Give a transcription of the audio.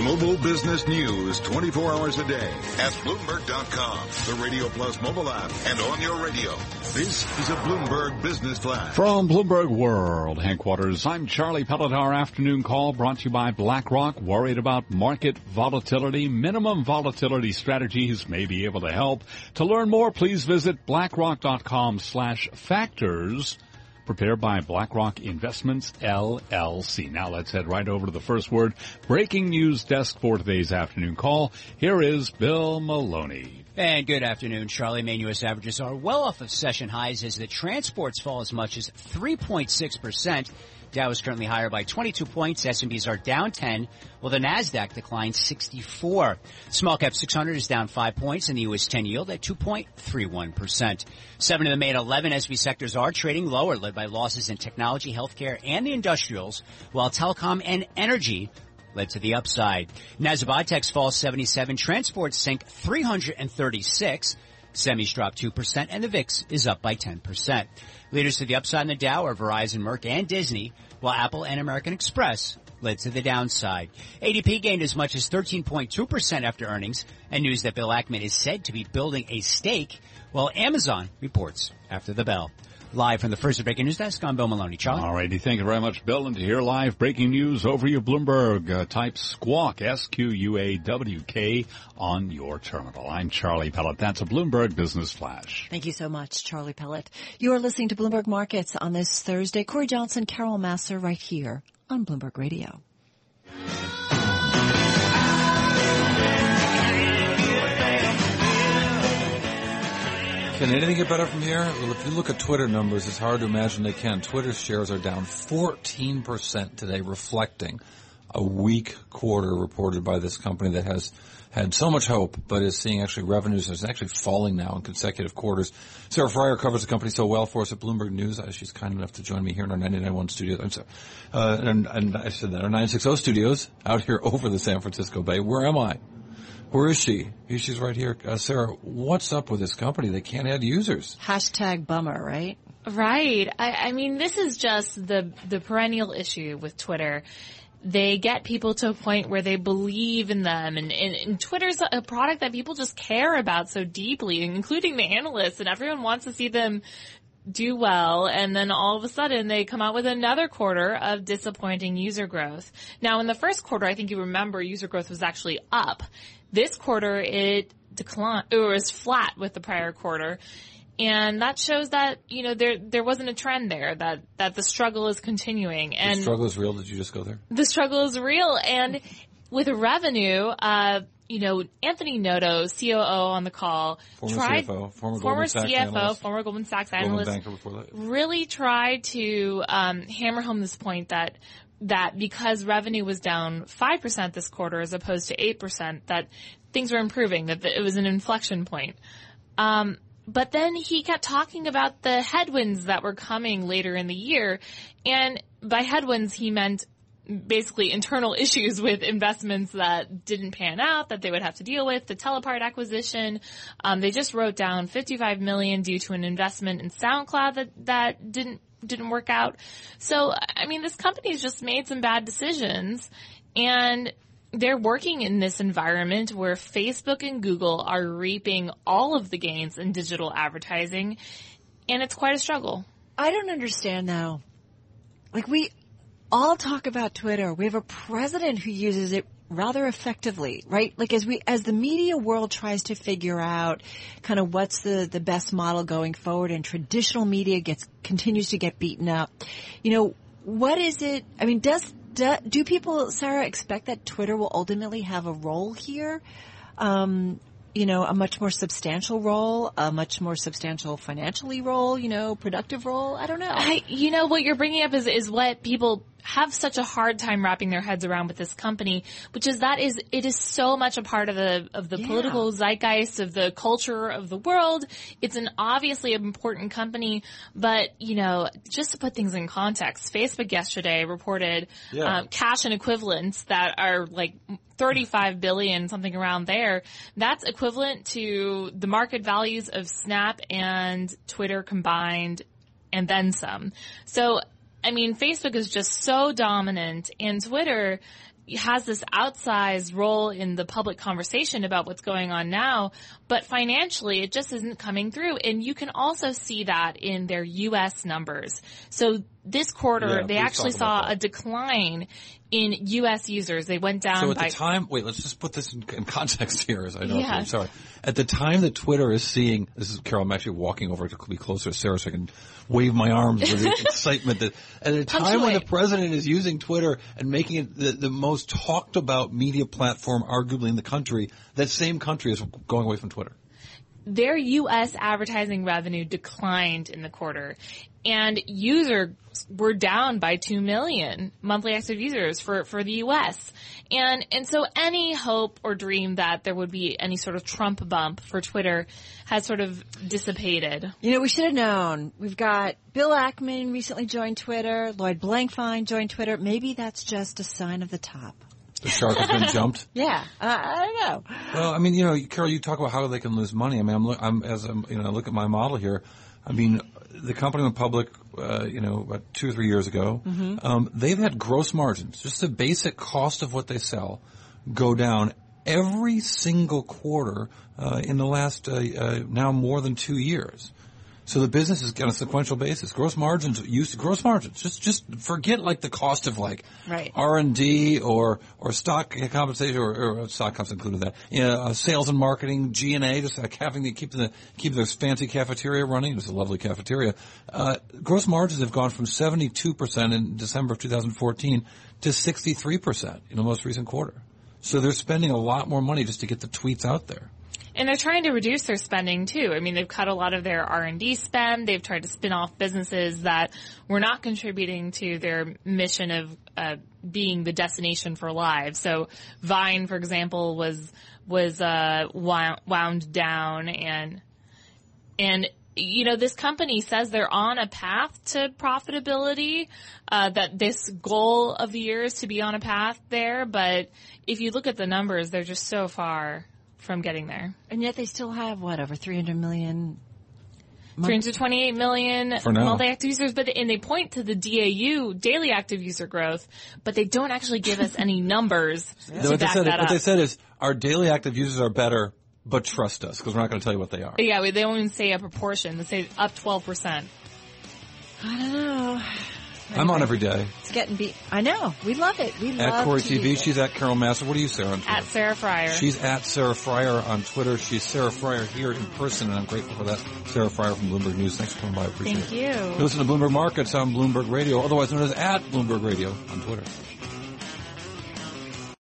Global business news 24 hours a day at Bloomberg.com, the Radio Plus mobile app, and on your radio. This is a Bloomberg Business Flash. From Bloomberg World headquarters, I'm Charlie Pellet. Our afternoon call brought to you by BlackRock. Worried about market volatility? Minimum volatility strategies may be able to help. To learn more, please visit blackrock.com slash factors prepared by BlackRock Investments LLC. Now let's head right over to the first word breaking news desk for today's afternoon call. Here is Bill Maloney. And good afternoon, Charlie. Main U.S. averages are well off of session highs as the transports fall as much as 3.6%. Dow is currently higher by 22 points. S&Ps are down 10, while the Nasdaq declined 64. Small cap 600 is down 5 points, and the U.S. 10 yield at 2.31%. Seven of the main 11 S&P sectors are trading lower, led by losses in technology, healthcare, and the industrials, while telecom and energy led to the upside. Nasdaq falls 77, transports sink 336. Semis dropped 2% and the VIX is up by 10%. Leaders to the upside in the Dow are Verizon, Merck, and Disney, while Apple and American Express led to the downside. ADP gained as much as 13.2% after earnings and news that Bill Ackman is said to be building a stake while Amazon reports after the bell. Live from the first breaking news desk, I'm Bill Maloney. Charlie? All righty. Thank you very much, Bill. And to hear live breaking news over your Bloomberg, uh, type squawk, S-Q-U-A-W-K on your terminal. I'm Charlie Pellet. That's a Bloomberg Business Flash. Thank you so much, Charlie Pellet. You are listening to Bloomberg Markets on this Thursday. Cory Johnson, Carol Massar right here on Bloomberg Radio. Can anything get better from here? Well, if you look at Twitter numbers, it's hard to imagine they can. Twitter shares are down 14% today, reflecting a weak quarter reported by this company that has had so much hope, but is seeing actually revenues is actually falling now in consecutive quarters. Sarah Frier covers the company so well for us at Bloomberg News. Uh, she's kind enough to join me here in our 99.1 studios. I'm sorry, uh, and, and I said that our 960 studios out here over the San Francisco Bay. Where am I? Where is she? She's right here. Uh, Sarah, what's up with this company? They can't add users. Hashtag bummer, right? Right. I, I mean, this is just the the perennial issue with Twitter. They get people to a point where they believe in them, and, and, and Twitter's a product that people just care about so deeply, including the analysts, and everyone wants to see them do well and then all of a sudden they come out with another quarter of disappointing user growth. Now in the first quarter, I think you remember user growth was actually up. This quarter, it declined, or was flat with the prior quarter. And that shows that, you know, there, there wasn't a trend there, that, that the struggle is continuing. And the struggle is real. Did you just go there? The struggle is real. And with revenue, uh, you know, Anthony Noto, COO on the call, former tried, CFO, former, former CFO, analyst, former Goldman Sachs analyst, really tried to um, hammer home this point that that because revenue was down 5% this quarter as opposed to 8%, that things were improving, that it was an inflection point. Um, but then he kept talking about the headwinds that were coming later in the year. And by headwinds, he meant basically internal issues with investments that didn't pan out that they would have to deal with. The TellApart acquisition, um, they just wrote down 55 million due to an investment in SoundCloud that that didn't didn't work out. So, I mean, this company's just made some bad decisions and they're working in this environment where Facebook and Google are reaping all of the gains in digital advertising and it's quite a struggle. I don't understand though. Like we all talk about Twitter. We have a president who uses it rather effectively, right? Like as we, as the media world tries to figure out kind of what's the, the best model going forward and traditional media gets, continues to get beaten up, you know, what is it? I mean, does, do, do people, Sarah, expect that Twitter will ultimately have a role here? Um, you know, a much more substantial role, a much more substantial financially role, you know, productive role. I don't know. I, you know, what you're bringing up is, is what people have such a hard time wrapping their heads around with this company, which is that is it is so much a part of the of the yeah. political zeitgeist of the culture of the world. It's an obviously important company, but you know, just to put things in context, Facebook yesterday reported yeah. um, cash and equivalents that are like 35 billion, something around there. That's equivalent to the market values of Snap and Twitter combined and then some. So I mean, Facebook is just so dominant and Twitter, has this outsized role in the public conversation about what's going on now, but financially it just isn't coming through. And you can also see that in their U.S. numbers. So this quarter, Yeah, they actually saw a decline in U.S. users. They went down So at by the time, wait, let's just put this in, in context here. As I know, Yeah. I'm sorry. At the time that Twitter is seeing, this is Carol. I'm actually walking over to be closer to Sarah so I can wave my arms with excitement. That at a time when the president is using Twitter and making it the, the most talked about media platform, arguably in the country, that same country is going away from Twitter. their U.S. advertising revenue declined in the quarter, and users were down by two million monthly active users for for the U.S. and and so any hope or dream that there would be any sort of Trump bump for Twitter has sort of dissipated. You know, we should have known. We've got Bill Ackman recently joined Twitter. Lloyd Blankfein joined Twitter. Maybe that's just a sign of the top. The shark has been jumped. Yeah, uh, I don't know. Well, I mean, you know, Carol, you talk about how they can lose money. I mean, I'm, look- I'm as I'm, you know, I look at my model here. I mean, the company went public, uh, you know, about two or three years ago. Um, they've had gross margins, just the basic cost of what they sell, go down every single quarter uh, in the last uh, uh, now more than two years. So the business is on a sequential basis. Gross margins used gross margins. Just just forget like the cost of like Right. R and D or or stock compensation or, or stock comps included that. You know, uh, sales and marketing, G and A, just like having to keep the keep this fancy cafeteria running. It's a lovely cafeteria. Uh, gross margins have gone from seventy two percent in December of 2014 to sixty three percent in the most recent quarter. So they're spending a lot more money just to get the tweets out there. And they're trying to reduce their spending too. I mean, they've cut a lot of their R&D spend. They've tried to spin off businesses that were not contributing to their mission of uh, being the destination for live. So Vine, for example, was was uh, wound, wound down, and and you know this company says they're on a path to profitability. Uh, that this goal of the year is to be on a path there, but if you look at the numbers, they're just so far from getting there. And yet they still have what over 300 million. 328 million For now. monthly active users, but and they point to the DAU daily active user growth, but they don't actually give us any numbers to what they back said, that what up. they said is our daily active users are better, but trust us because we're not going to tell you what they are. yeah, they don't even say a proportion. They say up 12 percent. I don't know. I'm on every day. It's getting beat. I know. We love it. We love At Cory TV, she's at Carol Massar. What are you, Sarah? On At Sarah Frier. She's at Sarah Frier on Twitter. She's Sarah Frier here in person, and I'm grateful for that. Sarah Frier from Bloomberg News. Thanks for coming by. I appreciate Thank it. you. You listen to Bloomberg Markets on Bloomberg Radio, otherwise known as at Bloomberg Radio on Twitter.